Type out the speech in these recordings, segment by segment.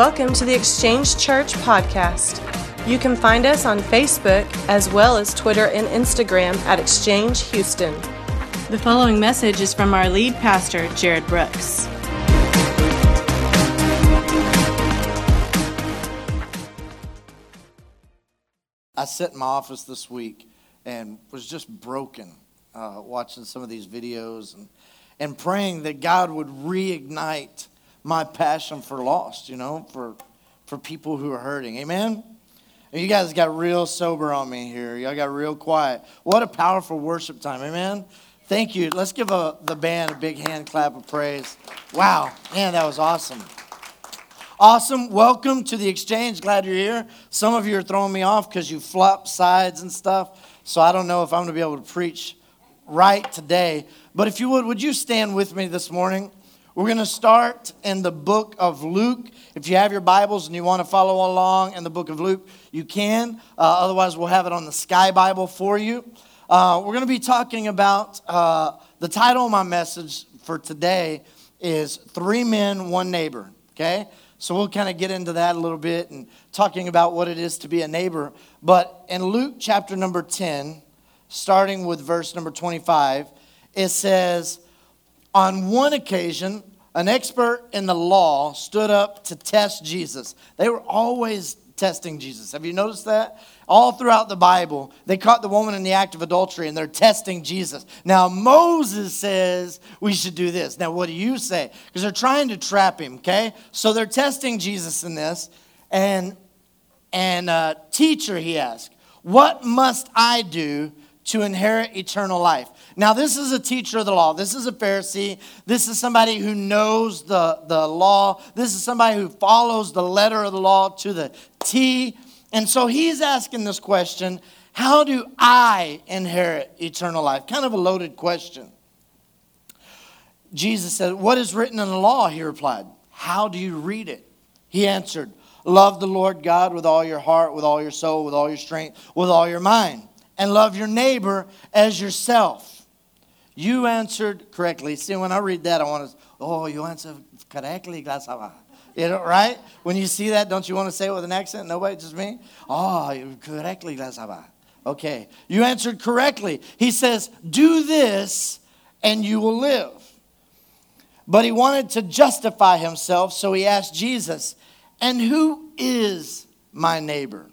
Welcome to the Exchange Church podcast. You can find us on Facebook as well as Twitter and Instagram at Exchange Houston. The following message is from our lead pastor, Jared Brooks. I sat in my office this week and was just broken uh, watching some of these videos and, and praying that God would reignite my passion for lost, you know, for, for people who are hurting. Amen? You guys got real sober on me here. Y'all got real quiet. What a powerful worship time. Amen? Thank you. Let's give a, the band a big hand clap of praise. Wow. Man, that was awesome. Awesome. Welcome to the exchange. Glad you're here. Some of you are throwing me off because you flop sides and stuff. So I don't know if I'm going to be able to preach right today. But if you would, would you stand with me this morning? We're going to start in the book of Luke. If you have your Bibles and you want to follow along in the book of Luke, you can. Uh, otherwise, we'll have it on the Sky Bible for you. Uh, we're going to be talking about uh, the title of my message for today is Three Men, One Neighbor. Okay? So we'll kind of get into that a little bit and talking about what it is to be a neighbor. But in Luke chapter number 10, starting with verse number 25, it says, on one occasion, an expert in the law stood up to test Jesus. They were always testing Jesus. Have you noticed that? All throughout the Bible, they caught the woman in the act of adultery and they're testing Jesus. Now, Moses says we should do this. Now, what do you say? Because they're trying to trap him, okay? So they're testing Jesus in this. And, and uh, teacher, he asked, what must I do to inherit eternal life? Now, this is a teacher of the law. This is a Pharisee. This is somebody who knows the, the law. This is somebody who follows the letter of the law to the T. And so he's asking this question How do I inherit eternal life? Kind of a loaded question. Jesus said, What is written in the law? He replied, How do you read it? He answered, Love the Lord God with all your heart, with all your soul, with all your strength, with all your mind, and love your neighbor as yourself. You answered correctly. See, when I read that, I want to, oh, you answered correctly, You know, right? When you see that, don't you want to say it with an accent? Nobody, just me? Oh, correctly, correctly, Okay. You answered correctly. He says, do this and you will live. But he wanted to justify himself, so he asked Jesus, and who is my neighbor?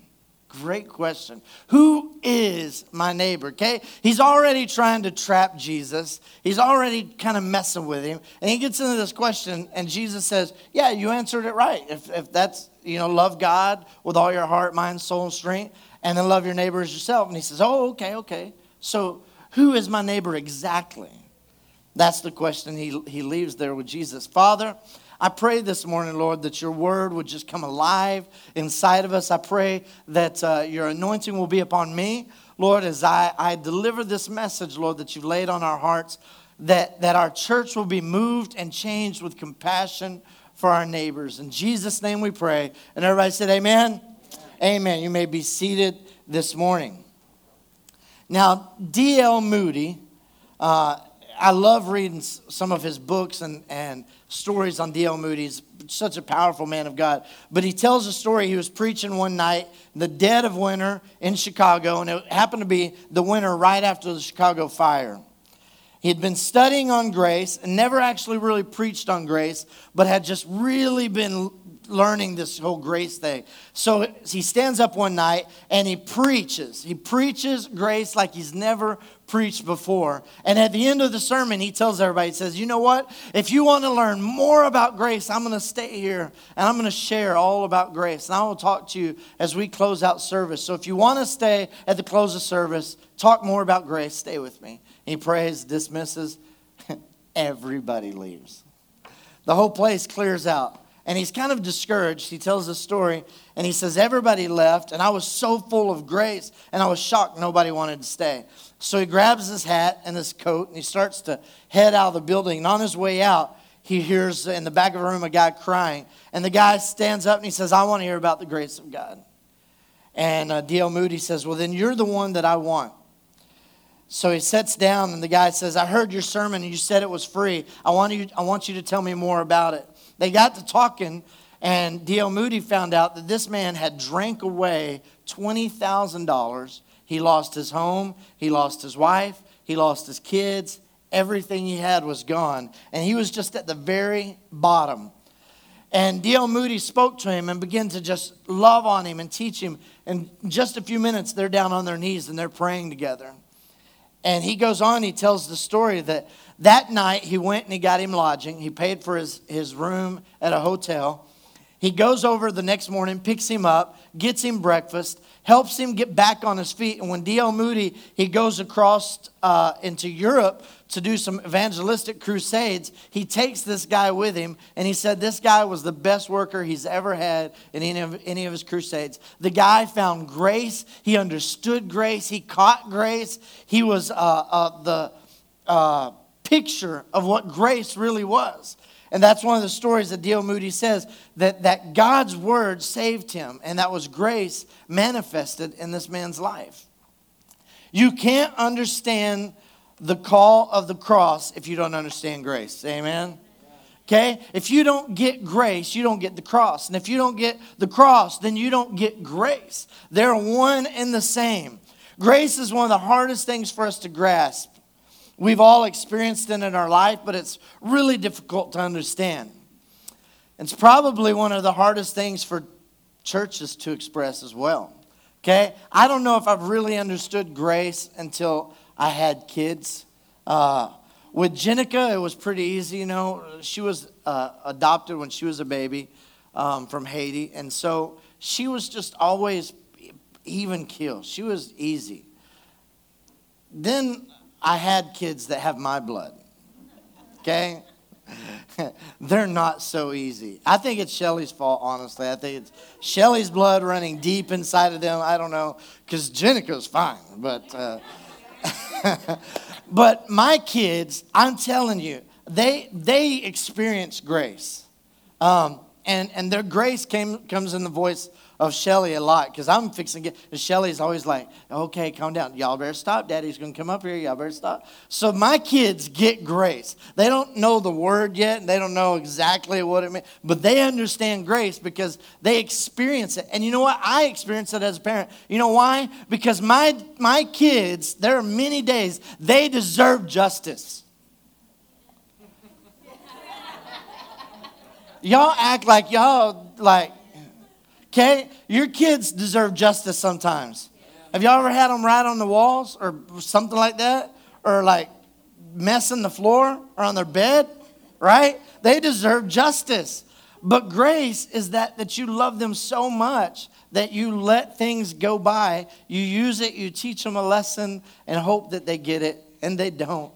Great question. Who is my neighbor? Okay, he's already trying to trap Jesus. He's already kind of messing with him, and he gets into this question, and Jesus says, "Yeah, you answered it right. If, if that's you know, love God with all your heart, mind, soul, and strength, and then love your neighbor as yourself." And he says, "Oh, okay, okay. So, who is my neighbor exactly?" That's the question he he leaves there with Jesus. Father. I pray this morning, Lord, that your word would just come alive inside of us. I pray that uh, your anointing will be upon me, Lord, as I, I deliver this message, Lord, that you've laid on our hearts, that, that our church will be moved and changed with compassion for our neighbors. In Jesus' name we pray. And everybody said, Amen. Amen. Amen. You may be seated this morning. Now, D.L. Moody, uh, I love reading some of his books and, and stories on D.L. Moody. He's such a powerful man of God. But he tells a story. He was preaching one night, the dead of winter in Chicago, and it happened to be the winter right after the Chicago fire. He had been studying on grace and never actually really preached on grace, but had just really been learning this whole grace thing. So he stands up one night and he preaches. He preaches grace like he's never preached before. And at the end of the sermon, he tells everybody, he says, You know what? If you want to learn more about grace, I'm going to stay here and I'm going to share all about grace. And I will talk to you as we close out service. So if you want to stay at the close of service, talk more about grace, stay with me. He prays, dismisses, everybody leaves. The whole place clears out and he's kind of discouraged. He tells the story and he says, Everybody left, and I was so full of grace, and I was shocked nobody wanted to stay. So he grabs his hat and his coat and he starts to head out of the building. And on his way out, he hears in the back of a room a guy crying. And the guy stands up and he says, I want to hear about the grace of God. And uh, D.L. Moody says, Well, then you're the one that I want. So he sits down and the guy says, I heard your sermon and you said it was free. I want you, I want you to tell me more about it. They got to talking, And D.L. Moody found out that this man had drank away $20,000. He lost his home, he lost his wife, he lost his kids. Everything he had was gone. And he was just at the very bottom. And D.L. Moody spoke to him and began to just love on him and teach him. And just a few minutes, they're down on their knees and they're praying together. And he goes on, he tells the story that that night he went and he got him lodging. He paid for his, his room at a hotel. He goes over the next morning, picks him up, gets him breakfast, helps him get back on his feet. And when D.L. Moody, he goes across uh, into Europe to do some evangelistic crusades, he takes this guy with him. And he said this guy was the best worker he's ever had in any of, any of his crusades. The guy found grace. He understood grace. He caught grace. He was uh, uh, the uh, picture of what grace really was. And that's one of the stories that D.L. Moody says that, that God's word saved him, and that was grace manifested in this man's life. You can't understand the call of the cross if you don't understand grace. Amen? Okay? If you don't get grace, you don't get the cross. And if you don't get the cross, then you don't get grace. They're one and the same. Grace is one of the hardest things for us to grasp. We've all experienced it in our life, but it's really difficult to understand. It's probably one of the hardest things for churches to express as well. Okay? I don't know if I've really understood grace until I had kids. Uh, with Jenica, it was pretty easy, you know. She was uh, adopted when she was a baby um, from Haiti, and so she was just always even keel. She was easy. Then I had kids that have my blood. Okay? They're not so easy. I think it's Shelly's fault, honestly. I think it's Shelly's blood running deep inside of them. I don't know, because Jenica's fine, but. Uh, but my kids, I'm telling you, they they experience grace, um, and and their grace came comes in the voice of Shelly a lot because I'm fixing to get. Shelly's always like, okay, calm down. Y'all better stop. Daddy's going to come up here. Y'all better stop. So my kids get grace. They don't know the word yet and they don't know exactly what it means, but they understand grace because they experience it. And you know what? I experience it as a parent. You know why? Because my, my kids, there are many days, they deserve justice. y'all act like y'all like Okay? Your kids deserve justice sometimes. Have y'all ever had them write on the walls or something like that? Or like messing the floor or on their bed? Right? They deserve justice. But grace is that that you love them so much that you let things go by, you use it, you teach them a lesson and hope that they get it and they don't.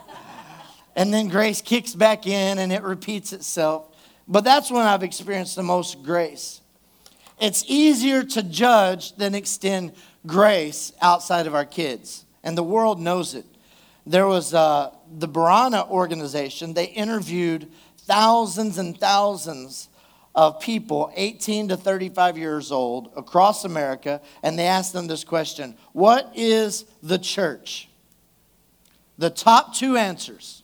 and then grace kicks back in and it repeats itself. But that's when I've experienced the most grace. It's easier to judge than extend grace outside of our kids. And the world knows it. There was uh, the Barna organization, they interviewed thousands and thousands of people 18 to 35 years old across America, and they asked them this question What is the church? The top two answers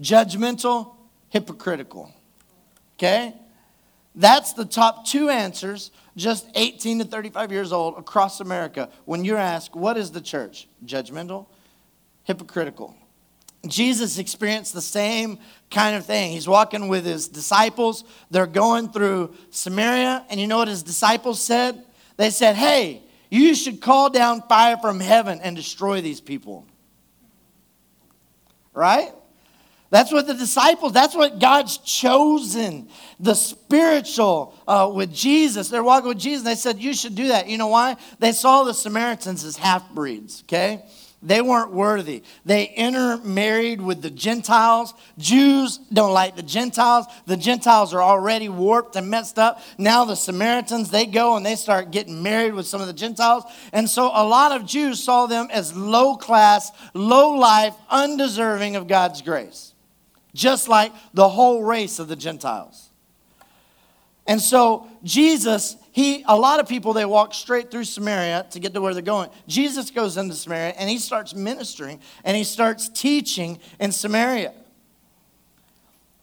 judgmental, hypocritical. Okay? That's the top two answers, just 18 to 35 years old across America, when you're asked, What is the church? Judgmental, hypocritical. Jesus experienced the same kind of thing. He's walking with his disciples. They're going through Samaria, and you know what his disciples said? They said, Hey, you should call down fire from heaven and destroy these people. Right? That's what the disciples, that's what God's chosen. The spiritual uh, with Jesus. They're walking with Jesus. They said, You should do that. You know why? They saw the Samaritans as half breeds, okay? They weren't worthy. They intermarried with the Gentiles. Jews don't like the Gentiles. The Gentiles are already warped and messed up. Now the Samaritans, they go and they start getting married with some of the Gentiles. And so a lot of Jews saw them as low class, low life, undeserving of God's grace just like the whole race of the Gentiles. And so Jesus, he a lot of people they walk straight through Samaria to get to where they're going. Jesus goes into Samaria and he starts ministering and he starts teaching in Samaria.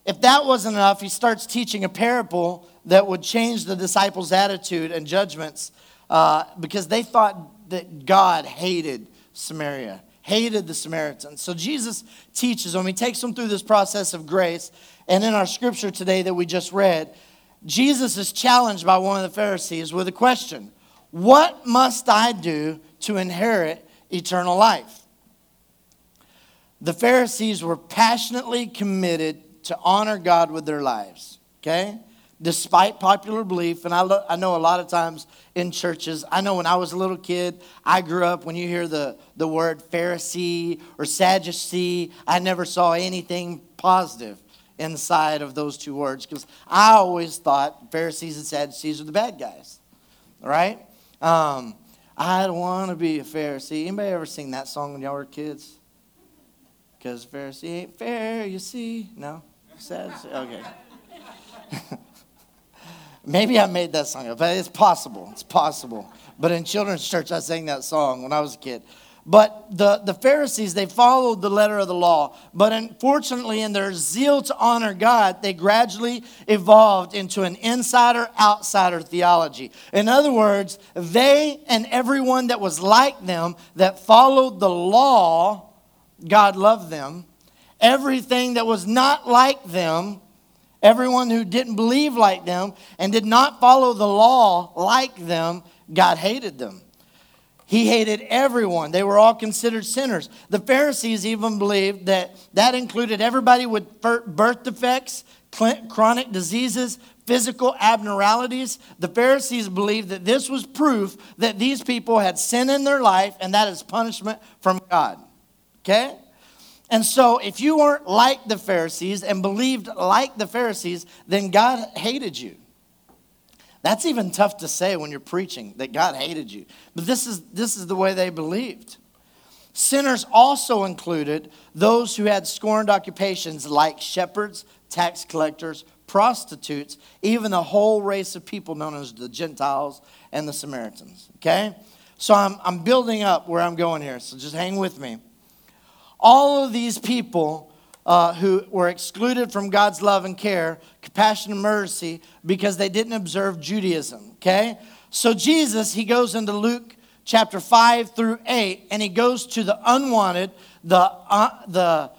if that wasn't enough, he starts teaching a parable that would change the disciples' attitude and judgments uh, because they thought that God hated Samaria, hated the Samaritans. So Jesus teaches them, he takes them through this process of grace. And in our scripture today that we just read, Jesus is challenged by one of the Pharisees with a question What must I do to inherit eternal life? The Pharisees were passionately committed to honor God with their lives, okay? Despite popular belief, and I, lo- I know a lot of times in churches, I know when I was a little kid, I grew up, when you hear the, the word Pharisee or Sadducee, I never saw anything positive inside of those two words because I always thought Pharisees and Sadducees are the bad guys, right? Um, I don't want to be a Pharisee. Anybody ever sing that song when y'all were kids? Because Pharisee ain't fair, you see. No? Sadducee? Okay. Maybe I made that song up, but it's possible. It's possible. But in children's church, I sang that song when I was a kid. But the, the Pharisees, they followed the letter of the law. But unfortunately, in their zeal to honor God, they gradually evolved into an insider outsider theology. In other words, they and everyone that was like them that followed the law, God loved them. Everything that was not like them, everyone who didn't believe like them and did not follow the law like them, God hated them. He hated everyone. They were all considered sinners. The Pharisees even believed that that included everybody with birth defects, chronic diseases, physical abnormalities. The Pharisees believed that this was proof that these people had sin in their life and that is punishment from God. Okay? And so, if you weren't like the Pharisees and believed like the Pharisees, then God hated you. That's even tough to say when you're preaching that God hated you. But this is, this is the way they believed. Sinners also included those who had scorned occupations like shepherds, tax collectors, prostitutes, even the whole race of people known as the Gentiles and the Samaritans. Okay? So I'm, I'm building up where I'm going here, so just hang with me. All of these people uh, who were excluded from God's love and care, compassion and mercy, because they didn't observe Judaism. Okay? So Jesus, he goes into Luke chapter 5 through 8, and he goes to the unwanted, the, uh, the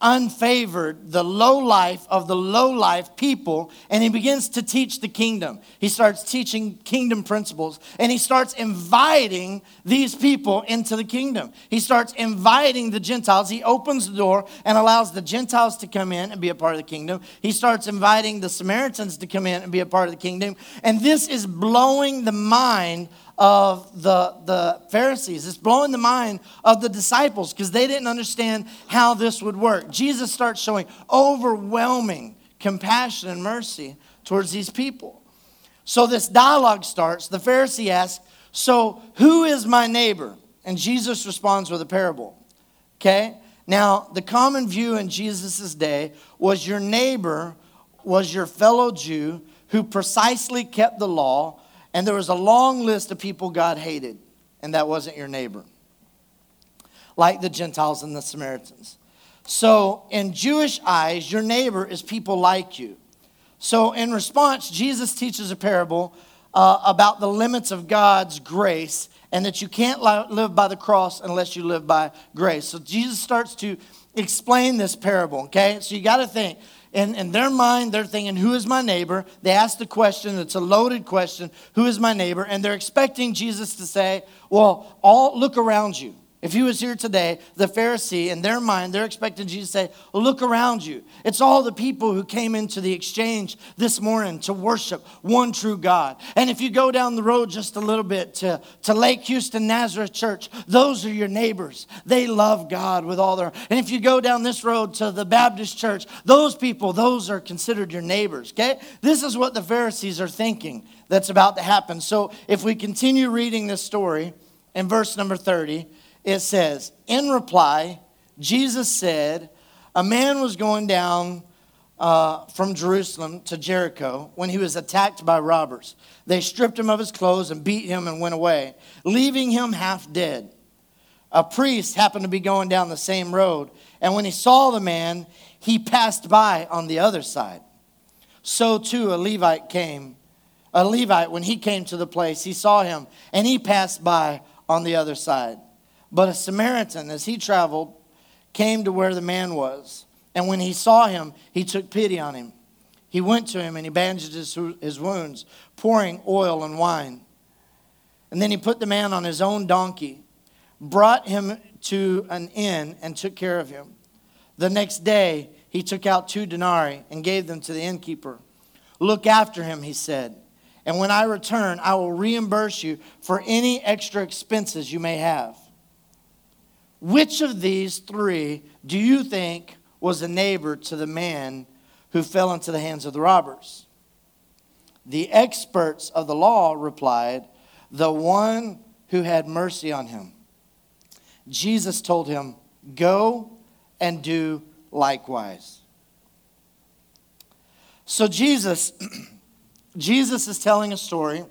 unfavored, the low life of the low life people, and he begins to teach the kingdom. He starts teaching kingdom principles, and he starts inviting these people into the kingdom. He starts inviting the Gentiles. He opens the door and allows the Gentiles to come in and be a part of the kingdom. He starts inviting the Samaritans to come in and be a part of the kingdom. And this is blowing the mind of the, the Pharisees. It's blowing the mind of the disciples because they didn't understand how this would work. Jesus starts showing overwhelming compassion and mercy towards these people. So this dialogue starts. The Pharisee asks, So who is my neighbor? And Jesus responds with a parable. Okay? Now, the common view in Jesus' day was your neighbor was your fellow Jew who precisely kept the law and there was a long list of people God hated, and that wasn't your neighbor, like the Gentiles and the Samaritans. So, in Jewish eyes, your neighbor is people like you. So, in response, Jesus teaches a parable uh, about the limits of God's grace and that you can't live by the cross unless you live by grace. So, Jesus starts to explain this parable, okay? So, you got to think in, in their mind, they're thinking, Who is my neighbor? They ask the question, it's a loaded question, Who is my neighbor? And they're expecting Jesus to say, Well, all look around you. If he was here today, the Pharisee, in their mind, they're expecting Jesus to say, Look around you. It's all the people who came into the exchange this morning to worship one true God. And if you go down the road just a little bit to, to Lake Houston Nazareth Church, those are your neighbors. They love God with all their. And if you go down this road to the Baptist Church, those people, those are considered your neighbors. Okay? This is what the Pharisees are thinking that's about to happen. So if we continue reading this story in verse number 30, it says, In reply, Jesus said, A man was going down uh, from Jerusalem to Jericho when he was attacked by robbers. They stripped him of his clothes and beat him and went away, leaving him half dead. A priest happened to be going down the same road, and when he saw the man, he passed by on the other side. So too a Levite came. A Levite, when he came to the place, he saw him and he passed by on the other side. But a Samaritan, as he traveled, came to where the man was. And when he saw him, he took pity on him. He went to him and he bandaged his, his wounds, pouring oil and wine. And then he put the man on his own donkey, brought him to an inn, and took care of him. The next day, he took out two denarii and gave them to the innkeeper. Look after him, he said, and when I return, I will reimburse you for any extra expenses you may have. Which of these three do you think was a neighbor to the man who fell into the hands of the robbers? The experts of the law replied, The one who had mercy on him. Jesus told him, Go and do likewise. So Jesus, Jesus is telling a story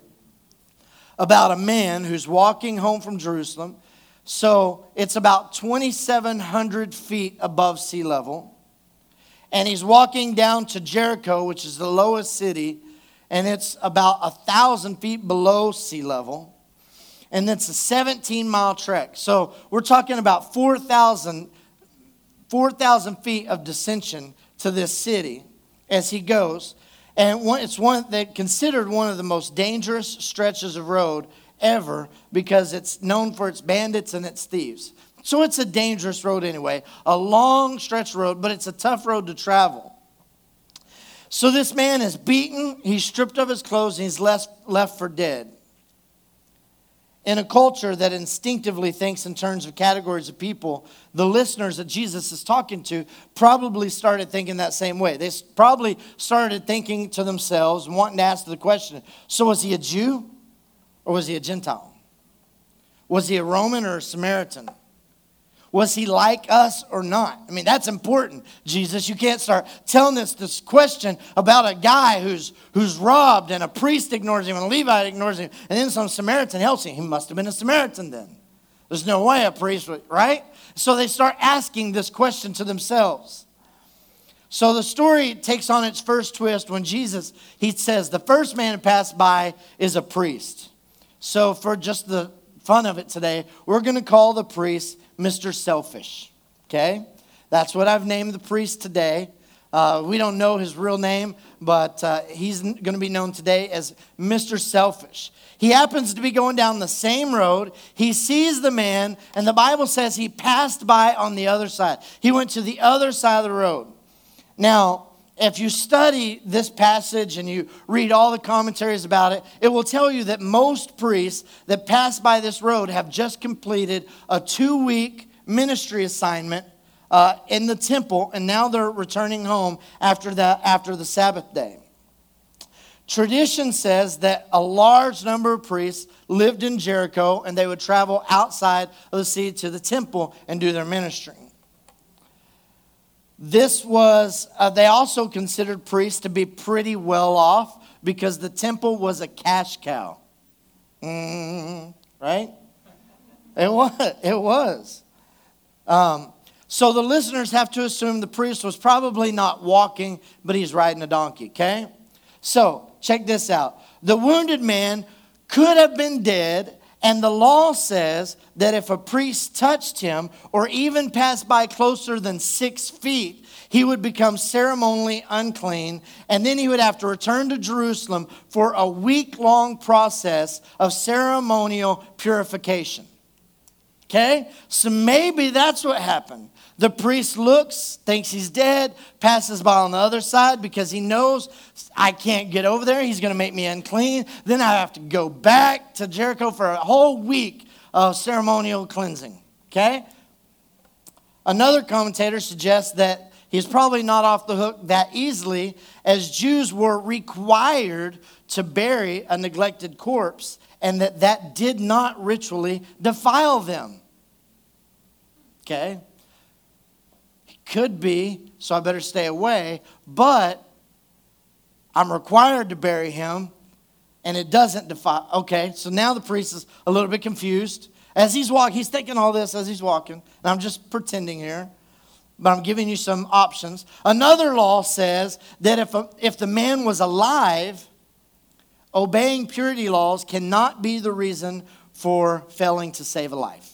about a man who's walking home from Jerusalem. So it's about 2,700 feet above sea level. And he's walking down to Jericho, which is the lowest city, and it's about a thousand feet below sea level. And it's a 17 mile trek. So we're talking about 4,000 4,000 feet of descension to this city as he goes. And it's one that considered one of the most dangerous stretches of road ever because it's known for its bandits and its thieves. So it's a dangerous road anyway, a long stretch road, but it's a tough road to travel. So this man is beaten, he's stripped of his clothes, and he's left, left for dead in a culture that instinctively thinks in terms of categories of people, the listeners that Jesus is talking to probably started thinking that same way. They probably started thinking to themselves, wanting to ask the question so, was he a Jew or was he a Gentile? Was he a Roman or a Samaritan? Was he like us or not? I mean, that's important, Jesus. You can't start telling us this question about a guy who's, who's robbed and a priest ignores him and a Levite ignores him and then some Samaritan helps him. He must have been a Samaritan then. There's no way a priest would, right? So they start asking this question to themselves. So the story takes on its first twist when Jesus, he says, the first man to pass by is a priest. So for just the fun of it today, we're going to call the priest Mr. Selfish. Okay? That's what I've named the priest today. Uh, we don't know his real name, but uh, he's going to be known today as Mr. Selfish. He happens to be going down the same road. He sees the man, and the Bible says he passed by on the other side. He went to the other side of the road. Now, if you study this passage and you read all the commentaries about it, it will tell you that most priests that pass by this road have just completed a two week ministry assignment uh, in the temple, and now they're returning home after, the after the Sabbath day. Tradition says that a large number of priests lived in Jericho and they would travel outside of the city to the temple and do their ministry. This was, uh, they also considered priests to be pretty well off because the temple was a cash cow. Mm, right? It was. It was. Um, so the listeners have to assume the priest was probably not walking, but he's riding a donkey, okay? So check this out. The wounded man could have been dead and the law says that if a priest touched him or even passed by closer than six feet, he would become ceremonially unclean, and then he would have to return to Jerusalem for a week long process of ceremonial purification. Okay? So maybe that's what happened. The priest looks, thinks he's dead, passes by on the other side because he knows I can't get over there. He's going to make me unclean. Then I have to go back to Jericho for a whole week of ceremonial cleansing. Okay? Another commentator suggests that he's probably not off the hook that easily, as Jews were required to bury a neglected corpse, and that that did not ritually defile them. Okay? Could be, so I better stay away. But I'm required to bury him, and it doesn't defile. Okay, so now the priest is a little bit confused. As he's walking, he's thinking all this as he's walking, and I'm just pretending here. but I'm giving you some options. Another law says that if, a, if the man was alive, obeying purity laws cannot be the reason for failing to save a life.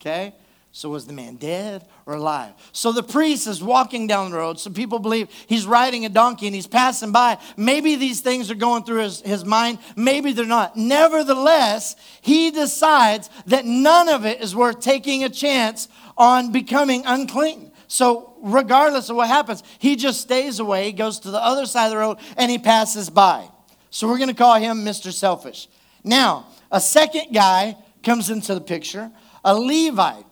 Okay? So was the man dead or alive? So the priest is walking down the road. So people believe he's riding a donkey and he's passing by. Maybe these things are going through his, his mind. Maybe they're not. Nevertheless, he decides that none of it is worth taking a chance on becoming unclean. So regardless of what happens, he just stays away, goes to the other side of the road, and he passes by. So we're going to call him Mr. Selfish. Now, a second guy comes into the picture, a Levite.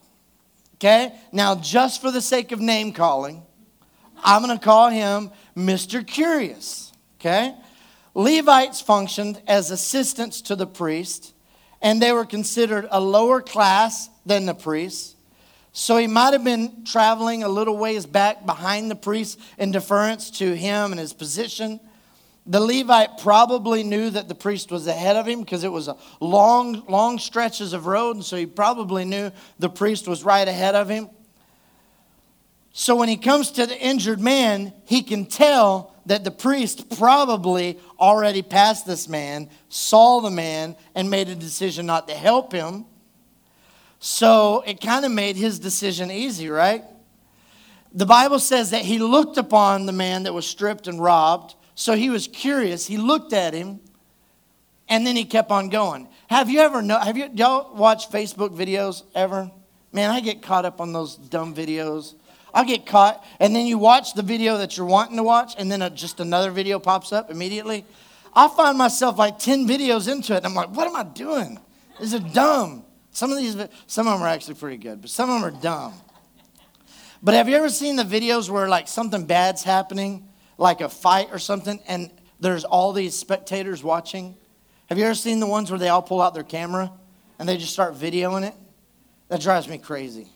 Okay? Now, just for the sake of name calling, I'm going to call him Mr. Curious. Okay? Levites functioned as assistants to the priest, and they were considered a lower class than the priests. So he might have been traveling a little ways back behind the priest in deference to him and his position. The Levite probably knew that the priest was ahead of him because it was a long, long stretches of road, and so he probably knew the priest was right ahead of him. So when he comes to the injured man, he can tell that the priest probably already passed this man, saw the man, and made a decision not to help him. So it kind of made his decision easy, right? The Bible says that he looked upon the man that was stripped and robbed so he was curious. He looked at him and then he kept on going. Have you ever know have you y'all watched Facebook videos ever? Man, I get caught up on those dumb videos. I get caught and then you watch the video that you're wanting to watch and then a, just another video pops up immediately. I find myself like 10 videos into it and I'm like, what am I doing? These are dumb. Some of these, some of them are actually pretty good, but some of them are dumb. But have you ever seen the videos where like something bad's happening like a fight or something, and there's all these spectators watching. Have you ever seen the ones where they all pull out their camera and they just start videoing it? That drives me crazy.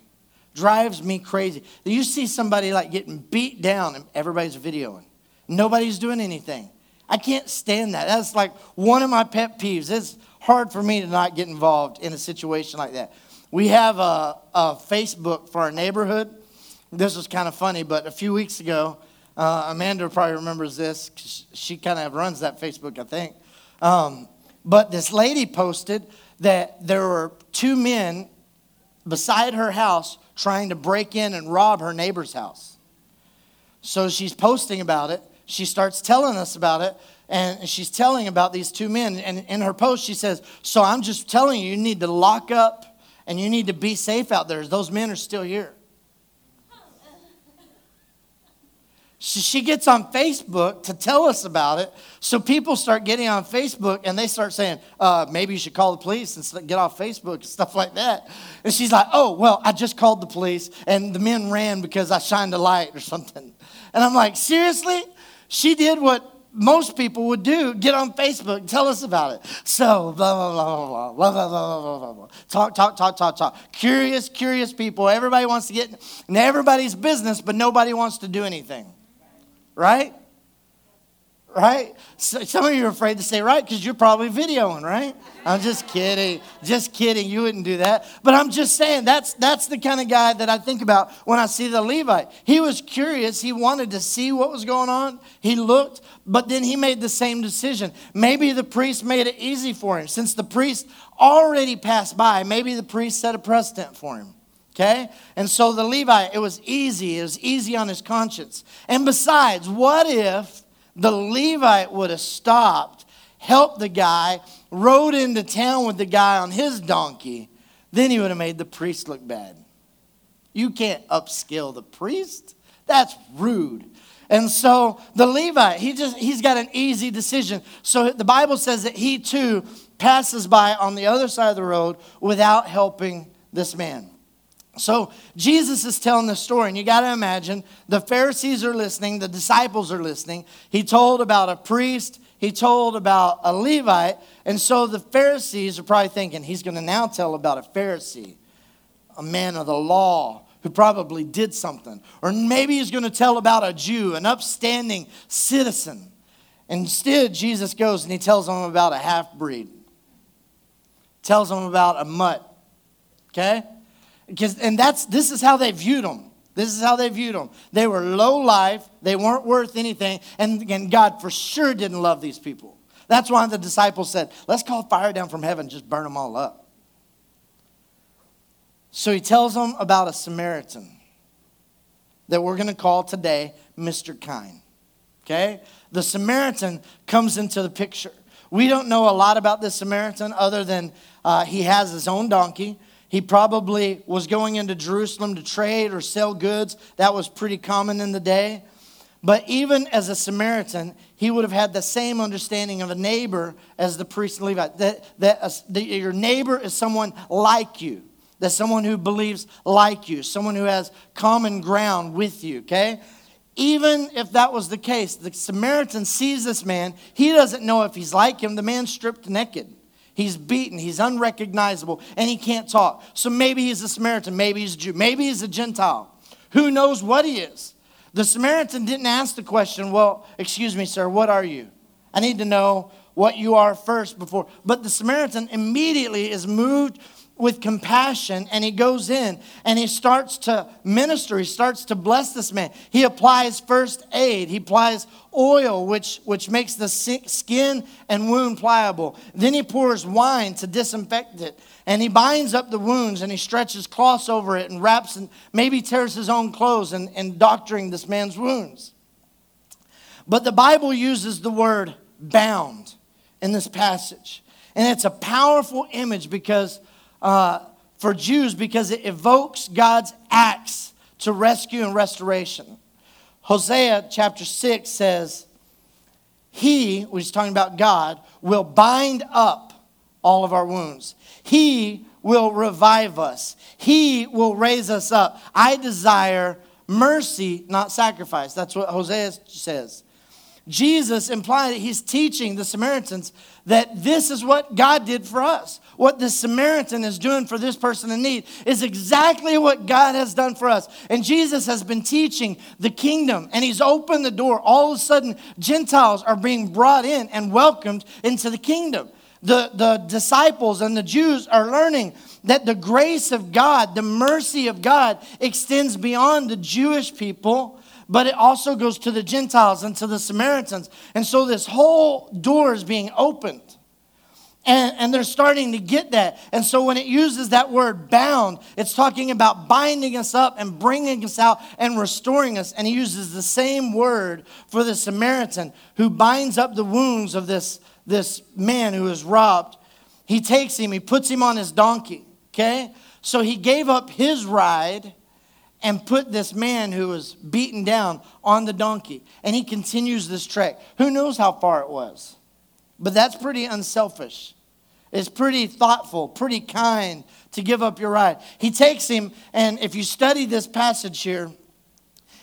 Drives me crazy. You see somebody like getting beat down and everybody's videoing. Nobody's doing anything. I can't stand that. That's like one of my pet peeves. It's hard for me to not get involved in a situation like that. We have a, a Facebook for our neighborhood. This was kind of funny, but a few weeks ago, uh, Amanda probably remembers this. She kind of runs that Facebook, I think. Um, but this lady posted that there were two men beside her house trying to break in and rob her neighbor's house. So she's posting about it. She starts telling us about it, and she's telling about these two men. And in her post, she says, So I'm just telling you, you need to lock up and you need to be safe out there. Those men are still here. she gets on Facebook to tell us about it. So people start getting on Facebook and they start saying, uh, maybe you should call the police and get off Facebook and stuff like that. And she's like, oh, well, I just called the police and the men ran because I shined a light or something. And I'm like, seriously? She did what most people would do get on Facebook, tell us about it. So, blah, blah, blah, blah, blah, blah, blah, blah, blah, blah. Talk, talk, talk, talk, talk. Curious, curious people. Everybody wants to get in everybody's business, but nobody wants to do anything right? Right? So, some of you are afraid to say right because you're probably videoing, right? I'm just kidding. Just kidding. You wouldn't do that. But I'm just saying that's that's the kind of guy that I think about when I see the Levite. He was curious. He wanted to see what was going on. He looked, but then he made the same decision. Maybe the priest made it easy for him. Since the priest already passed by, maybe the priest set a precedent for him. Okay? And so the Levite, it was easy. It was easy on his conscience. And besides, what if the Levite would have stopped, helped the guy, rode into town with the guy on his donkey? Then he would have made the priest look bad. You can't upskill the priest. That's rude. And so the Levite, he just he's got an easy decision. So the Bible says that he too passes by on the other side of the road without helping this man. So Jesus is telling this story, and you got to imagine the Pharisees are listening, the disciples are listening. He told about a priest, he told about a Levite, and so the Pharisees are probably thinking he's going to now tell about a Pharisee, a man of the law who probably did something. Or maybe he's going to tell about a Jew, an upstanding citizen. Instead, Jesus goes and he tells them about a half breed, tells them about a mutt. Okay? Because, and that's, this is how they viewed them. This is how they viewed them. They were low life, they weren't worth anything, and, and God for sure didn't love these people. That's why the disciples said, Let's call fire down from heaven, just burn them all up. So he tells them about a Samaritan that we're going to call today Mr. Kind. Okay? The Samaritan comes into the picture. We don't know a lot about this Samaritan other than uh, he has his own donkey. He probably was going into Jerusalem to trade or sell goods. That was pretty common in the day. But even as a Samaritan, he would have had the same understanding of a neighbor as the priest and Levite. That, that, that your neighbor is someone like you, that someone who believes like you, someone who has common ground with you, okay? Even if that was the case, the Samaritan sees this man. He doesn't know if he's like him. The man's stripped naked. He's beaten, he's unrecognizable, and he can't talk. So maybe he's a Samaritan, maybe he's a Jew, maybe he's a Gentile. Who knows what he is? The Samaritan didn't ask the question, Well, excuse me, sir, what are you? I need to know what you are first before. But the Samaritan immediately is moved with compassion and he goes in and he starts to minister. He starts to bless this man. He applies first aid. He applies oil which which makes the skin and wound pliable. Then he pours wine to disinfect it and he binds up the wounds and he stretches cloths over it and wraps and maybe tears his own clothes and, and doctoring this man's wounds. But the bible uses the word bound in this passage. And it's a powerful image because uh, for Jews because it evokes God's acts to rescue and restoration. Hosea chapter 6 says, He, which is talking about God, will bind up all of our wounds. He will revive us. He will raise us up. I desire mercy, not sacrifice. That's what Hosea says. Jesus implied that he's teaching the Samaritans that this is what God did for us. What the Samaritan is doing for this person in need is exactly what God has done for us. And Jesus has been teaching the kingdom and he's opened the door. All of a sudden, Gentiles are being brought in and welcomed into the kingdom. The, the disciples and the Jews are learning that the grace of God, the mercy of God, extends beyond the Jewish people but it also goes to the Gentiles and to the Samaritans. And so this whole door is being opened. And, and they're starting to get that. And so when it uses that word bound, it's talking about binding us up and bringing us out and restoring us. And he uses the same word for the Samaritan who binds up the wounds of this, this man who is robbed. He takes him, he puts him on his donkey, okay? So he gave up his ride and put this man who was beaten down on the donkey. And he continues this trek. Who knows how far it was? But that's pretty unselfish. It's pretty thoughtful, pretty kind to give up your ride. He takes him, and if you study this passage here,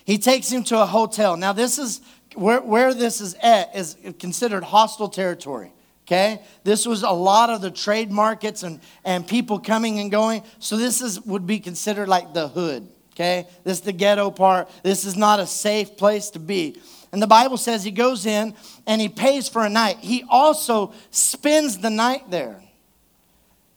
he takes him to a hotel. Now, this is where, where this is at is considered hostile territory. Okay? This was a lot of the trade markets and, and people coming and going. So this is would be considered like the hood. Okay? This is the ghetto part. This is not a safe place to be. And the Bible says he goes in and he pays for a night. He also spends the night there.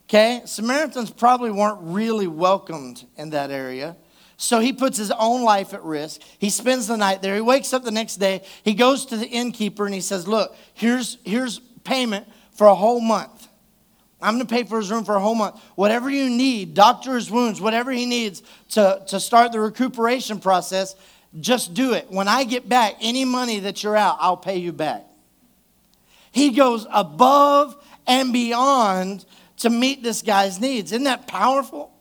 Okay? Samaritans probably weren't really welcomed in that area. So he puts his own life at risk. He spends the night there. He wakes up the next day. He goes to the innkeeper and he says, Look, here's, here's payment for a whole month. I'm going to pay for his room for a whole month. Whatever you need, doctor his wounds, whatever he needs to, to start the recuperation process, just do it. When I get back, any money that you're out, I'll pay you back. He goes above and beyond to meet this guy's needs. Isn't that powerful?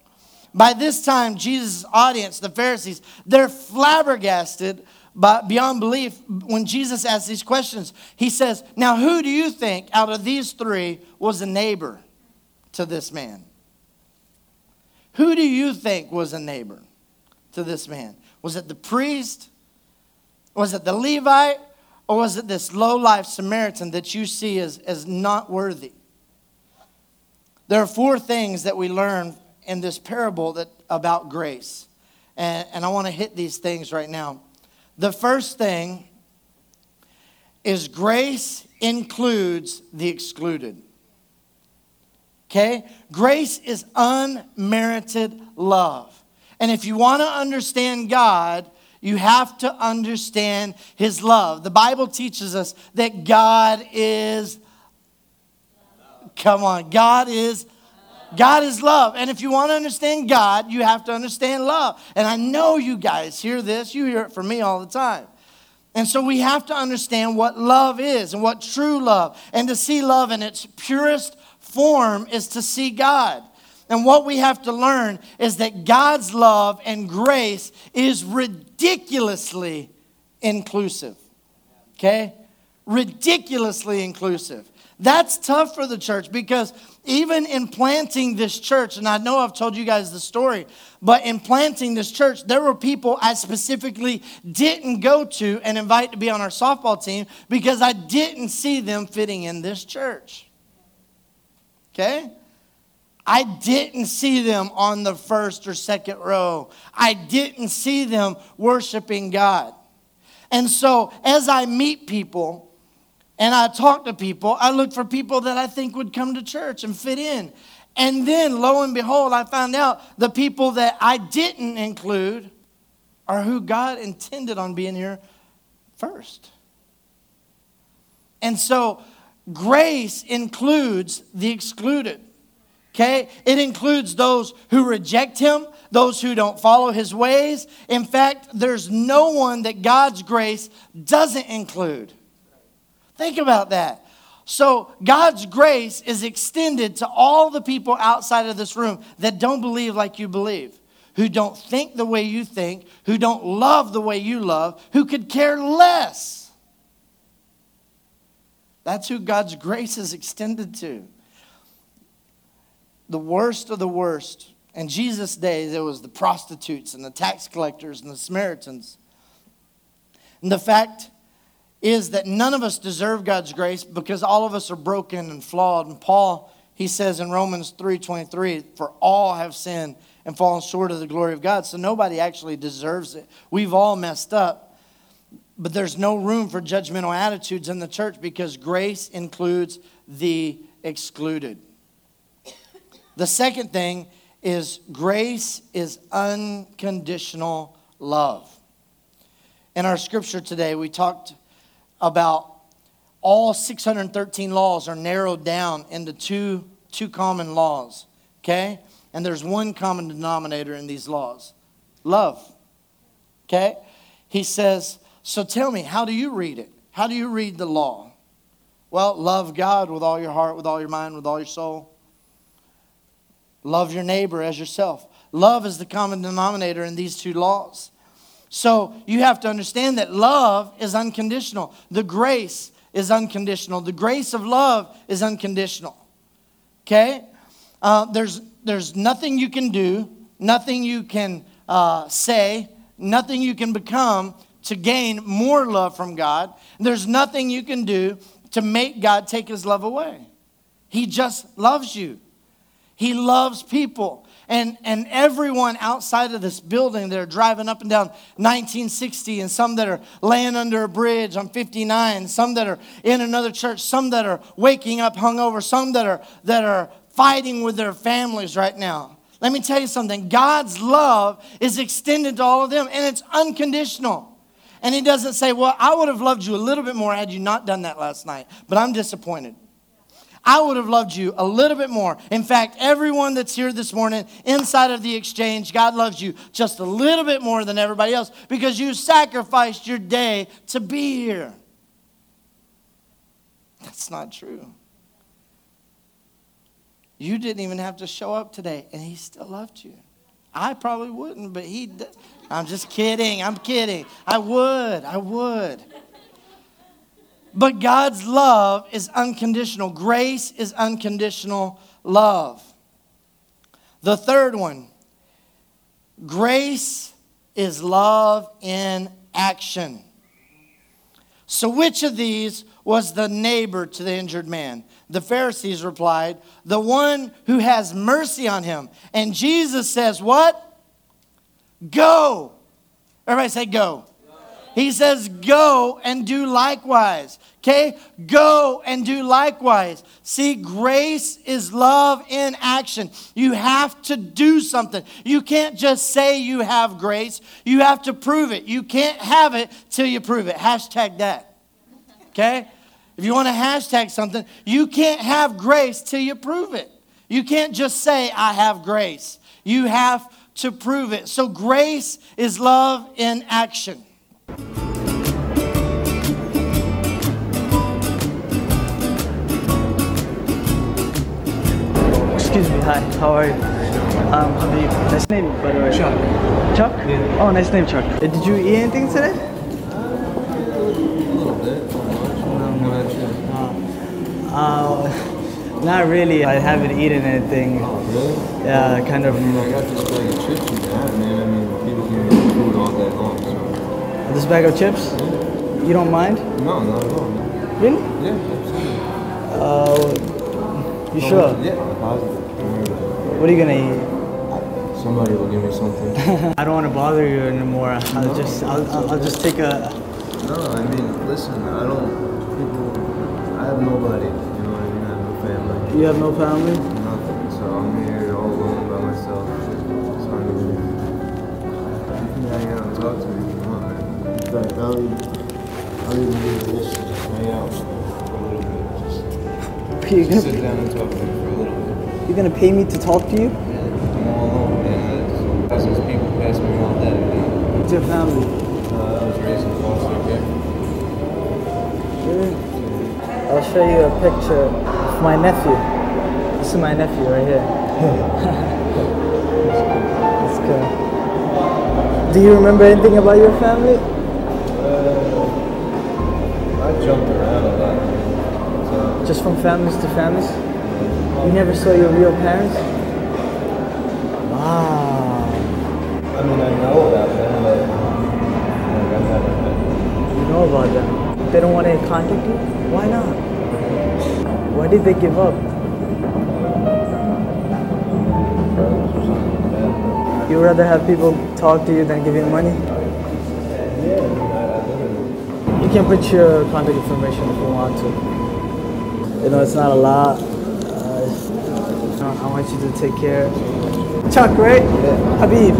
By this time, Jesus' audience, the Pharisees, they're flabbergasted but beyond belief when Jesus asks these questions. He says, Now, who do you think out of these three was a neighbor? To this man? Who do you think was a neighbor to this man? Was it the priest? Was it the Levite? Or was it this low life Samaritan that you see as, as not worthy? There are four things that we learn in this parable that, about grace. And, and I want to hit these things right now. The first thing is grace includes the excluded. Okay? Grace is unmerited love. And if you want to understand God, you have to understand His love. The Bible teaches us that God is, come on, God is. God is love. And if you want to understand God, you have to understand love. And I know you guys hear this. You hear it from me all the time. And so we have to understand what love is and what true love. And to see love in its purest form is to see God. And what we have to learn is that God's love and grace is ridiculously inclusive. Okay? Ridiculously inclusive. That's tough for the church because even in planting this church, and I know I've told you guys the story, but in planting this church, there were people I specifically didn't go to and invite to be on our softball team because I didn't see them fitting in this church. Okay? I didn't see them on the first or second row. I didn't see them worshiping God. And so, as I meet people and I talk to people, I look for people that I think would come to church and fit in. And then, lo and behold, I found out the people that I didn't include are who God intended on being here first. And so, grace includes the excluded. Okay? It includes those who reject him, those who don't follow his ways. In fact, there's no one that God's grace doesn't include. Think about that. So, God's grace is extended to all the people outside of this room that don't believe like you believe, who don't think the way you think, who don't love the way you love, who could care less. That's who God's grace is extended to the worst of the worst. In Jesus' days, it was the prostitutes and the tax collectors and the Samaritans. And the fact is that none of us deserve God's grace because all of us are broken and flawed. And Paul, he says in Romans 3:23, "For all have sinned and fallen short of the glory of God." So nobody actually deserves it. We've all messed up. But there's no room for judgmental attitudes in the church because grace includes the excluded. The second thing is grace is unconditional love. In our scripture today, we talked about all 613 laws are narrowed down into two, two common laws, okay? And there's one common denominator in these laws love, okay? He says, So tell me, how do you read it? How do you read the law? Well, love God with all your heart, with all your mind, with all your soul. Love your neighbor as yourself. Love is the common denominator in these two laws. So you have to understand that love is unconditional. The grace is unconditional. The grace of love is unconditional. Okay? Uh, there's, there's nothing you can do, nothing you can uh, say, nothing you can become to gain more love from God. There's nothing you can do to make God take his love away. He just loves you. He loves people. And, and everyone outside of this building that are driving up and down 1960, and some that are laying under a bridge on 59, some that are in another church, some that are waking up hungover, some that are, that are fighting with their families right now. Let me tell you something God's love is extended to all of them, and it's unconditional. And He doesn't say, Well, I would have loved you a little bit more had you not done that last night, but I'm disappointed. I would have loved you a little bit more. In fact, everyone that's here this morning inside of the exchange, God loves you just a little bit more than everybody else because you sacrificed your day to be here. That's not true. You didn't even have to show up today, and He still loved you. I probably wouldn't, but He. I'm just kidding. I'm kidding. I would. I would. But God's love is unconditional. Grace is unconditional love. The third one grace is love in action. So, which of these was the neighbor to the injured man? The Pharisees replied, The one who has mercy on him. And Jesus says, What? Go. Everybody say, Go. He says, Go and do likewise. Okay? Go and do likewise. See, grace is love in action. You have to do something. You can't just say you have grace, you have to prove it. You can't have it till you prove it. Hashtag that. Okay? If you want to hashtag something, you can't have grace till you prove it. You can't just say, I have grace. You have to prove it. So, grace is love in action. Excuse me, hi, how are you? Um, Habib. Nice name, by the way. Chuck. Chuck? Yeah. Oh, nice name, Chuck. Uh, Did you eat anything today? A little bit. What about you? Uh, not really. I haven't eaten anything. Really? Yeah, kind of. I mean, I got this bag of chips you got, man. I mean, people give me food all day long, so. This bag of chips? You don't mind? No, not at all, man. Really? Yeah, absolutely. Uh, you sure? Yeah, positive. Don't worry about it. What are you gonna eat? Somebody will give me something. I don't want to bother you anymore. I'll just, I'll, I'll I'll just take a. no, I mean, listen, I don't. People. I have nobody. You have no family? Nothing. So I'm here all alone by myself. So I mean, you can hang out and talk to me if you want, man. In fact, I'll even, I'll even give you this. Just hang out for a little bit. Just You're Just sit down and talk to me for a little bit. you're gonna pay me to talk to you? Yeah, I'm all alone, man. That's those people pass me all day, man. What's your family? Uh, I was raised in foster care. Really? I'll show you a picture of my nephew. This is my nephew right here. Let's go. Do you remember anything about your family? Uh, I jumped around a lot. So, Just from families to families? You never saw your real parents? Wow. I mean, I know about them, but like, I never met You know about them. They don't want to contact you? Why not? Why did they give up? brothers or something like that. You rather have people talk to you than give you money? Yeah, I, I literally. You can put your contact information if you want to. You know, it's not a lot. Uh, I want you to take care. Chuck, right? Yeah. Habib.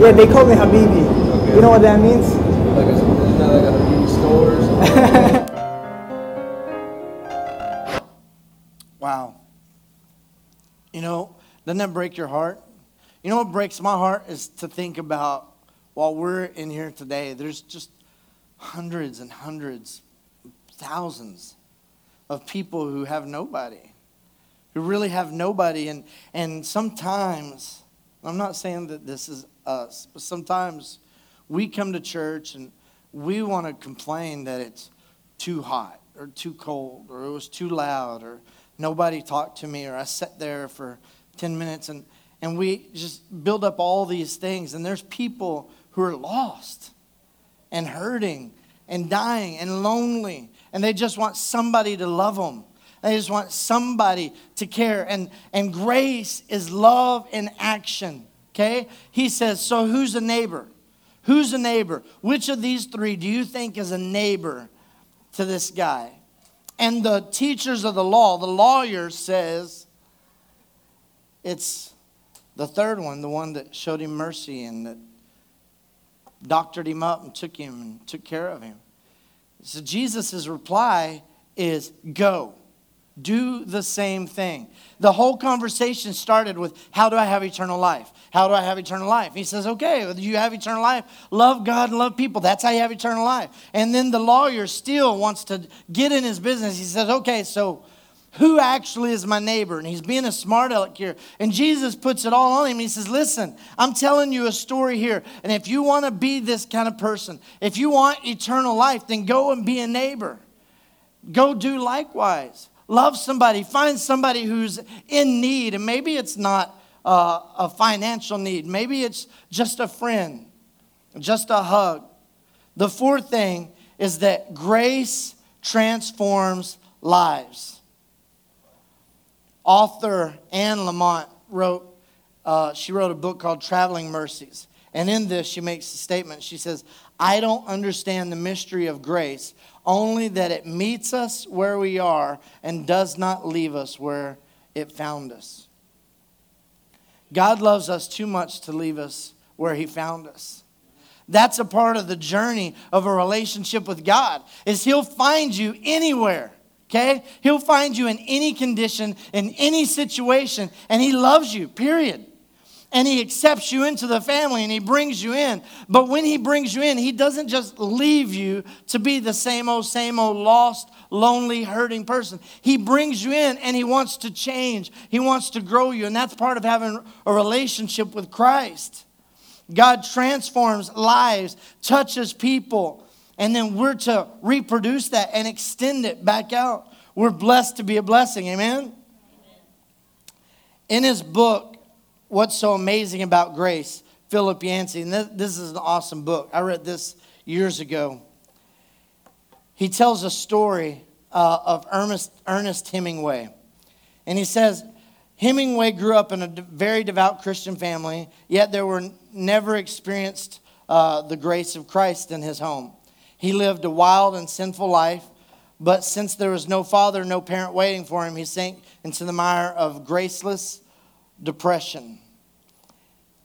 Yeah, they call me Habibi. You know what that means? Like, a, like a beauty store doesn't that break your heart? You know what breaks my heart is to think about while we're in here today, there's just hundreds and hundreds, thousands of people who have nobody, who really have nobody. And, and sometimes, I'm not saying that this is us, but sometimes we come to church and we want to complain that it's too hot or too cold or it was too loud or nobody talked to me or I sat there for 10 minutes and, and we just build up all these things and there's people who are lost and hurting and dying and lonely and they just want somebody to love them they just want somebody to care and and grace is love in action okay? He says so who's a neighbor? Who's a neighbor? Which of these three do you think is a neighbor to this guy? And the teachers of the law the lawyer says it's the third one the one that showed him mercy and that doctored him up and took him and took care of him so jesus' reply is go do the same thing. The whole conversation started with, How do I have eternal life? How do I have eternal life? He says, Okay, you have eternal life. Love God and love people. That's how you have eternal life. And then the lawyer still wants to get in his business. He says, Okay, so who actually is my neighbor? And he's being a smart aleck here. And Jesus puts it all on him. He says, Listen, I'm telling you a story here. And if you want to be this kind of person, if you want eternal life, then go and be a neighbor. Go do likewise. Love somebody. Find somebody who's in need. And maybe it's not uh, a financial need, maybe it's just a friend, just a hug. The fourth thing is that grace transforms lives. Author Anne Lamott wrote, uh, she wrote a book called Traveling Mercies. And in this, she makes a statement. She says, I don't understand the mystery of grace, only that it meets us where we are and does not leave us where it found us. God loves us too much to leave us where he found us. That's a part of the journey of a relationship with God. Is he'll find you anywhere. Okay? He'll find you in any condition, in any situation, and he loves you. Period and he accepts you into the family and he brings you in. But when he brings you in, he doesn't just leave you to be the same old, same old lost, lonely, hurting person. He brings you in and he wants to change, he wants to grow you. And that's part of having a relationship with Christ. God transforms lives, touches people, and then we're to reproduce that and extend it back out. We're blessed to be a blessing. Amen? In his book, what's so amazing about grace, Philip Yancey, and this, this is an awesome book. I read this years ago. He tells a story uh, of Ernest, Ernest Hemingway. And he says, Hemingway grew up in a very devout Christian family, yet there were never experienced uh, the grace of Christ in his home. He lived a wild and sinful life, but since there was no father, no parent waiting for him, he sank into the mire of graceless depression.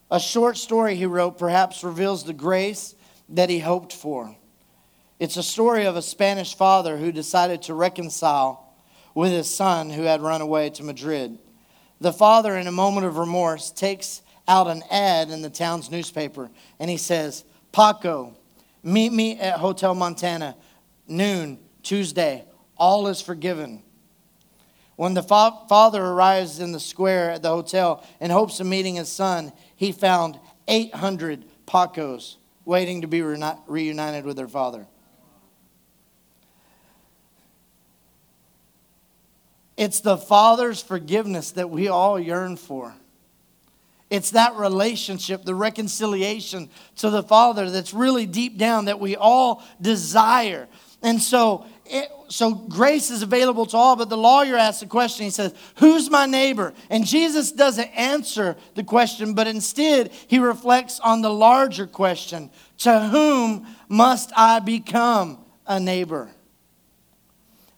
A short story he wrote perhaps reveals the grace that he hoped for. It's a story of a Spanish father who decided to reconcile with his son who had run away to Madrid. The father, in a moment of remorse, takes out an ad in the town's newspaper and he says, Paco, meet me at Hotel Montana, noon, Tuesday. All is forgiven. When the fa- father arrives in the square at the hotel in hopes of meeting his son, he found 800 Pacos waiting to be reunited with their father. It's the Father's forgiveness that we all yearn for. It's that relationship, the reconciliation to the Father that's really deep down that we all desire. And so it, so grace is available to all, but the lawyer asks the question. He says, Who's my neighbor? And Jesus doesn't answer the question, but instead he reflects on the larger question To whom must I become a neighbor?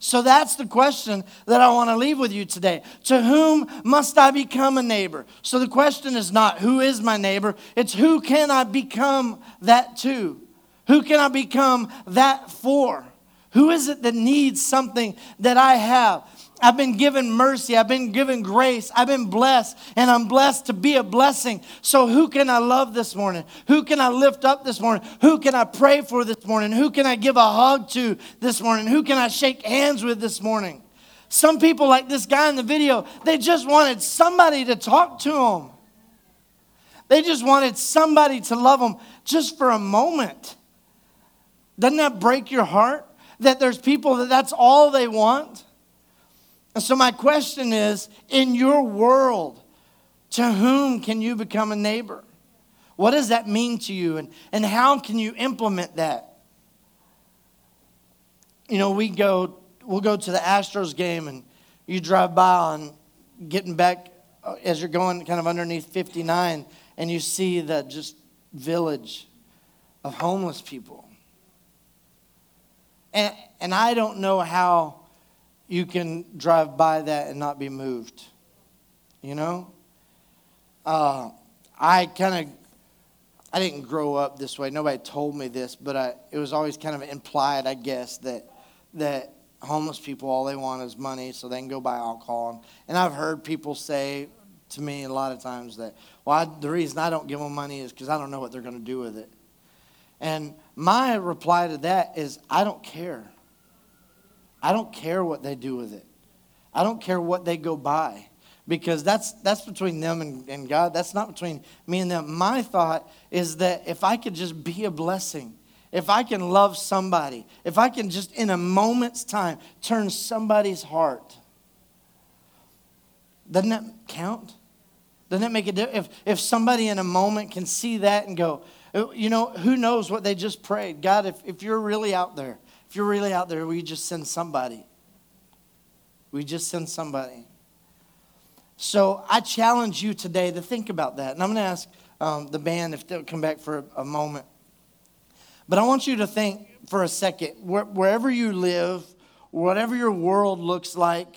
So that's the question that I want to leave with you today. To whom must I become a neighbor? So the question is not who is my neighbor, it's who can I become that to? Who can I become that for? Who is it that needs something that I have? I've been given mercy. I've been given grace. I've been blessed, and I'm blessed to be a blessing. So, who can I love this morning? Who can I lift up this morning? Who can I pray for this morning? Who can I give a hug to this morning? Who can I shake hands with this morning? Some people, like this guy in the video, they just wanted somebody to talk to them. They just wanted somebody to love them just for a moment. Doesn't that break your heart? that there's people that that's all they want? And so, my question is in your world, to whom can you become a neighbor? What does that mean to you? And, and how can you implement that? You know, we go, we'll go to the Astros game and you drive by on getting back uh, as you're going kind of underneath 59 and you see the just village of homeless people. And, and I don't know how you can drive by that and not be moved. You know? Uh, I kind of, I didn't grow up this way. Nobody told me this, but I, it was always kind of implied, I guess, that, that homeless people, all they want is money so they can go buy alcohol. And I've heard people say to me a lot of times that, well, I, the reason I don't give them money is because I don't know what they're going to do with it. And my reply to that is I don't care. I don't care what they do with it. I don't care what they go by because that's, that's between them and, and God. That's not between me and them. My thought is that if I could just be a blessing, if I can love somebody, if I can just in a moment's time turn somebody's heart, doesn't that count? Doesn't that make a difference? If, if somebody in a moment can see that and go, oh, you know, who knows what they just prayed? God, if, if you're really out there, if you're really out there, we just send somebody. We just send somebody. So I challenge you today to think about that. And I'm going to ask um, the band if they'll come back for a, a moment. But I want you to think for a second where, wherever you live, whatever your world looks like.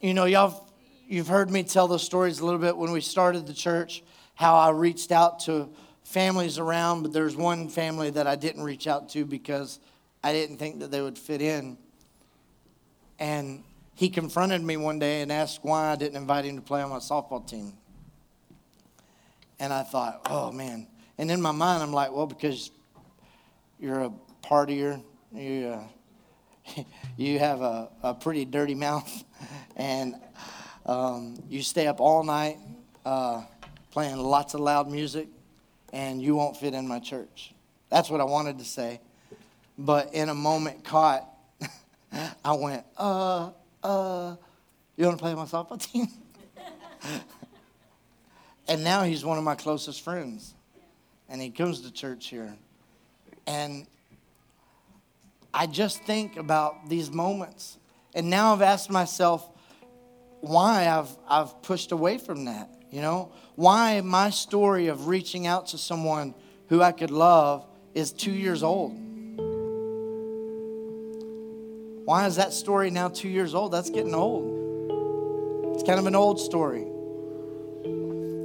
You know, y'all, you've heard me tell those stories a little bit when we started the church, how I reached out to families around, but there's one family that I didn't reach out to because I didn't think that they would fit in. And he confronted me one day and asked why I didn't invite him to play on my softball team. And I thought, oh man. And in my mind, I'm like, well, because you're a partier, you, uh, you have a, a pretty dirty mouth, and um, you stay up all night uh, playing lots of loud music, and you won't fit in my church. That's what I wanted to say. But in a moment caught, I went, uh, uh, you want to play my softball team? and now he's one of my closest friends. And he comes to church here. And I just think about these moments. And now I've asked myself why I've, I've pushed away from that. You know, why my story of reaching out to someone who I could love is two years old. Why is that story now two years old? That's getting old. It's kind of an old story.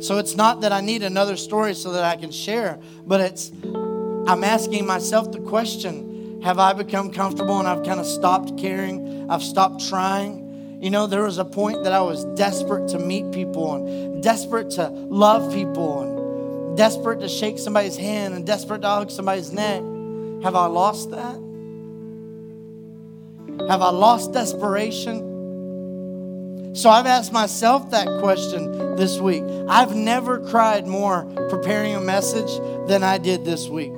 So it's not that I need another story so that I can share, but it's I'm asking myself the question Have I become comfortable and I've kind of stopped caring? I've stopped trying. You know, there was a point that I was desperate to meet people and desperate to love people and desperate to shake somebody's hand and desperate to hug somebody's neck. Have I lost that? Have I lost desperation? So I've asked myself that question this week. I've never cried more preparing a message than I did this week.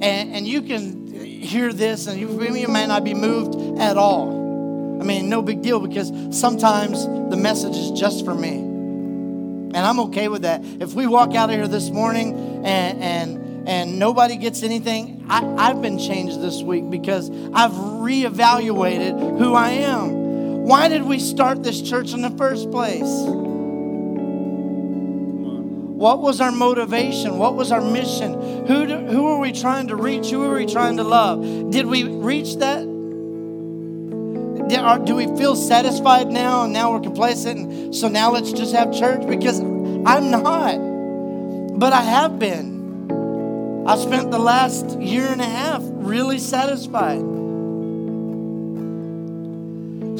And, and you can hear this, and you, you may not be moved at all. I mean, no big deal because sometimes the message is just for me. And I'm okay with that. If we walk out of here this morning and, and and nobody gets anything, I, I've been changed this week because I've reevaluated who I am. Why did we start this church in the first place? What was our motivation? What was our mission? Who, do, who are we trying to reach? Who are we trying to love? Did we reach that? Did, do we feel satisfied now and now we're complacent? And so now let's just have church? Because I'm not, but I have been. I spent the last year and a half really satisfied.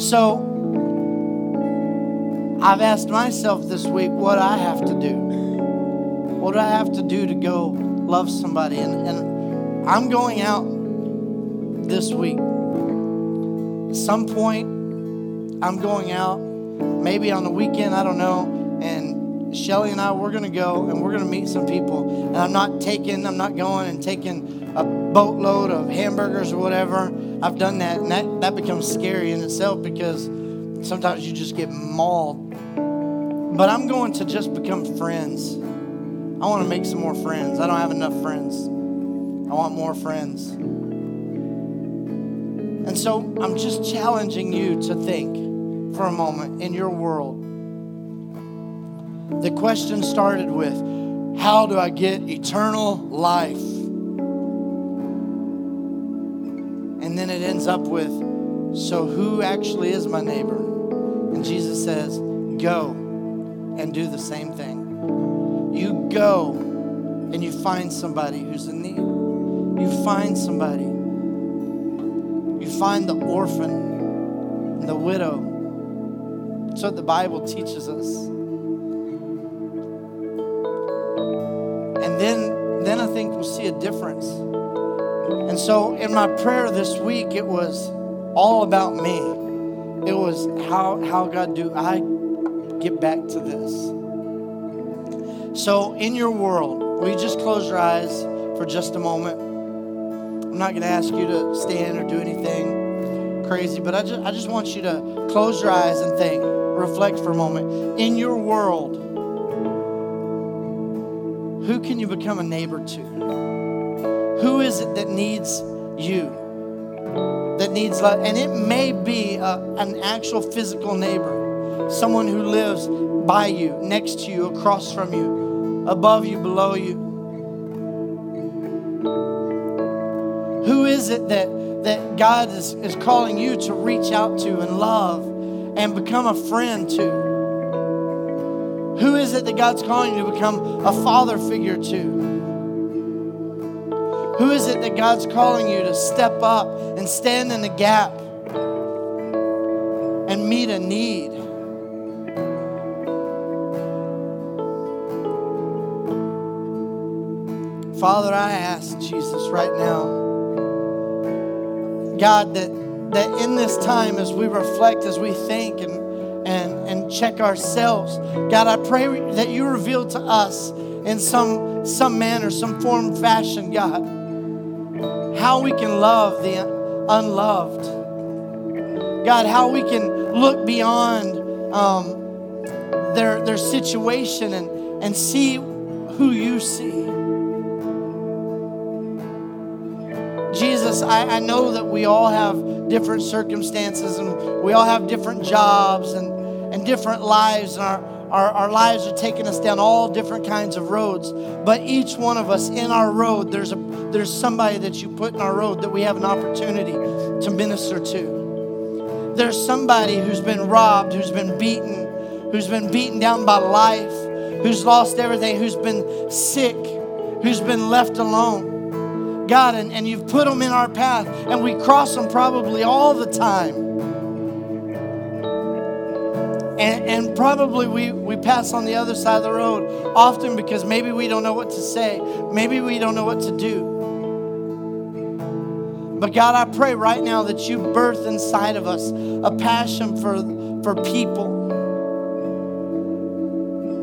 So I've asked myself this week what I have to do. What do I have to do to go love somebody? And, and I'm going out this week. At some point, I'm going out, maybe on the weekend, I don't know, and Shelly and I, we're going to go and we're going to meet some people. And I'm not taking, I'm not going and taking a boatload of hamburgers or whatever. I've done that, and that, that becomes scary in itself because sometimes you just get mauled. But I'm going to just become friends. I want to make some more friends. I don't have enough friends. I want more friends. And so I'm just challenging you to think for a moment in your world the question started with How do I get eternal life? And then it ends up with So who actually is my neighbor? And Jesus says, Go and do the same thing. You go and you find somebody who's in need. You find somebody. You find the orphan, and the widow. That's what the Bible teaches us. Then, then I think we'll see a difference. And so in my prayer this week, it was all about me. It was how, how God do I get back to this? So in your world, will you just close your eyes for just a moment? I'm not going to ask you to stand or do anything crazy, but I just, I just want you to close your eyes and think, reflect for a moment. In your world, who can you become a neighbor to? Who is it that needs you? That needs love? And it may be a, an actual physical neighbor. someone who lives by you, next to you, across from you, above you, below you. Who is it that, that God is, is calling you to reach out to and love and become a friend to? Who is it that God's calling you to become a father figure to? Who is it that God's calling you to step up and stand in the gap and meet a need? Father, I ask Jesus right now, God, that, that in this time as we reflect, as we think and, and, and check ourselves, God, I pray that you reveal to us in some, some manner, some form, fashion, God, how we can love the unloved. God, how we can look beyond um, their, their situation and, and see who you see. Jesus, I, I know that we all have different circumstances and we all have different jobs and, and different lives, and our, our, our lives are taking us down all different kinds of roads. But each one of us in our road, there's, a, there's somebody that you put in our road that we have an opportunity to minister to. There's somebody who's been robbed, who's been beaten, who's been beaten down by life, who's lost everything, who's been sick, who's been left alone. God, and, and you've put them in our path, and we cross them probably all the time. And, and probably we, we pass on the other side of the road often because maybe we don't know what to say, maybe we don't know what to do. But God, I pray right now that you birth inside of us a passion for, for people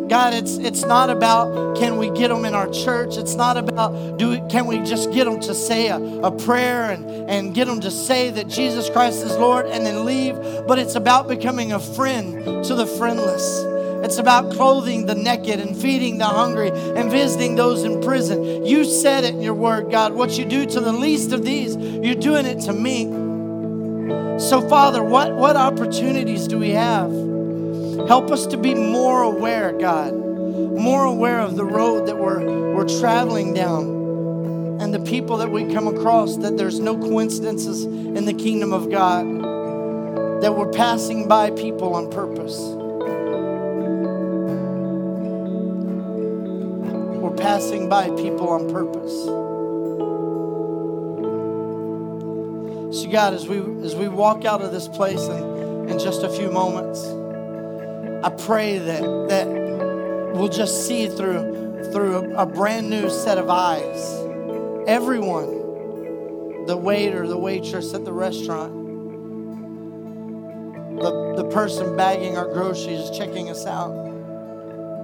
God, it's it's not about can we get them in our church. It's not about do we, can we just get them to say a, a prayer and, and get them to say that Jesus Christ is Lord and then leave. But it's about becoming a friend to the friendless. It's about clothing the naked and feeding the hungry and visiting those in prison. You said it in your word, God. What you do to the least of these, you're doing it to me. So, Father, what, what opportunities do we have? Help us to be more aware, God, more aware of the road that we're, we're traveling down and the people that we come across, that there's no coincidences in the kingdom of God, that we're passing by people on purpose. We're passing by people on purpose. So, God, as we as we walk out of this place in, in just a few moments, I pray that that we'll just see through through a, a brand new set of eyes. Everyone, the waiter, the waitress at the restaurant, the, the person bagging our groceries, checking us out,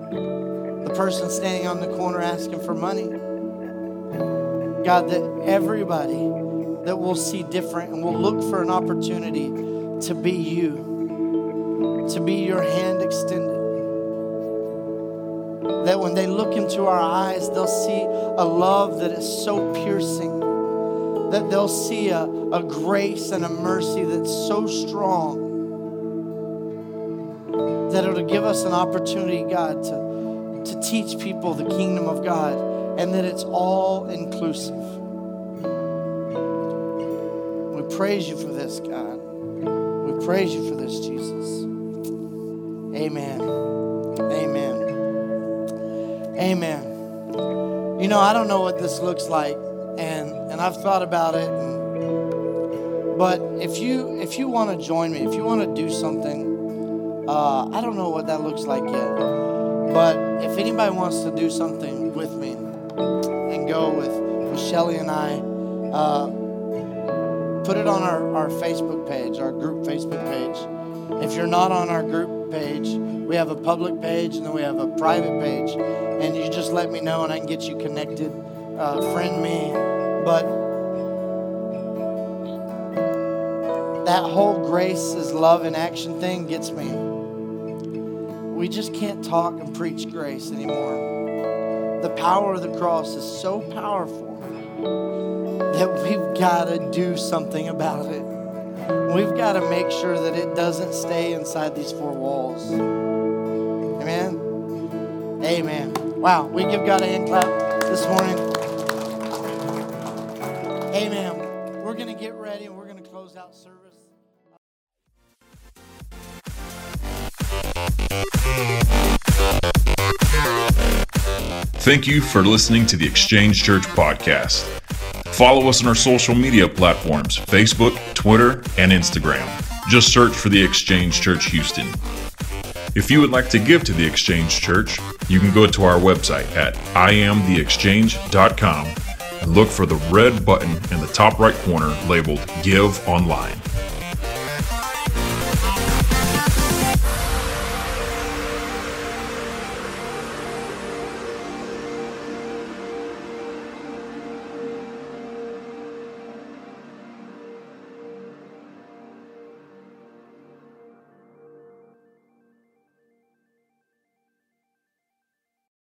the person standing on the corner asking for money. God, that everybody that we'll see different and we'll look for an opportunity to be you to be your hand extended. That when they look into our eyes, they'll see a love that is so piercing. That they'll see a, a grace and a mercy that's so strong. That it'll give us an opportunity, God, to, to teach people the kingdom of God and that it's all inclusive. We praise you for this, God. We praise you for this, Jesus. Amen. Amen. Amen. You know, I don't know what this looks like, and and I've thought about it. And, but if you if you want to join me, if you want to do something, uh, I don't know what that looks like yet. But if anybody wants to do something with me and go with, with Shelly and I, uh, put it on our, our Facebook page, our group Facebook page. If you're not on our group page. We have a public page and then we have a private page. And you just let me know and I can get you connected. Uh, friend me. But that whole grace is love in action thing gets me. We just can't talk and preach grace anymore. The power of the cross is so powerful that we've got to do something about it. We've got to make sure that it doesn't stay inside these four walls. Amen. Amen. Wow, we give God a hand clap this morning. Amen. We're going to get ready and we're going to close out service. Thank you for listening to the Exchange Church podcast. Follow us on our social media platforms Facebook, Twitter, and Instagram. Just search for the Exchange Church Houston. If you would like to give to the Exchange Church, you can go to our website at iamtheexchange.com and look for the red button in the top right corner labeled Give Online.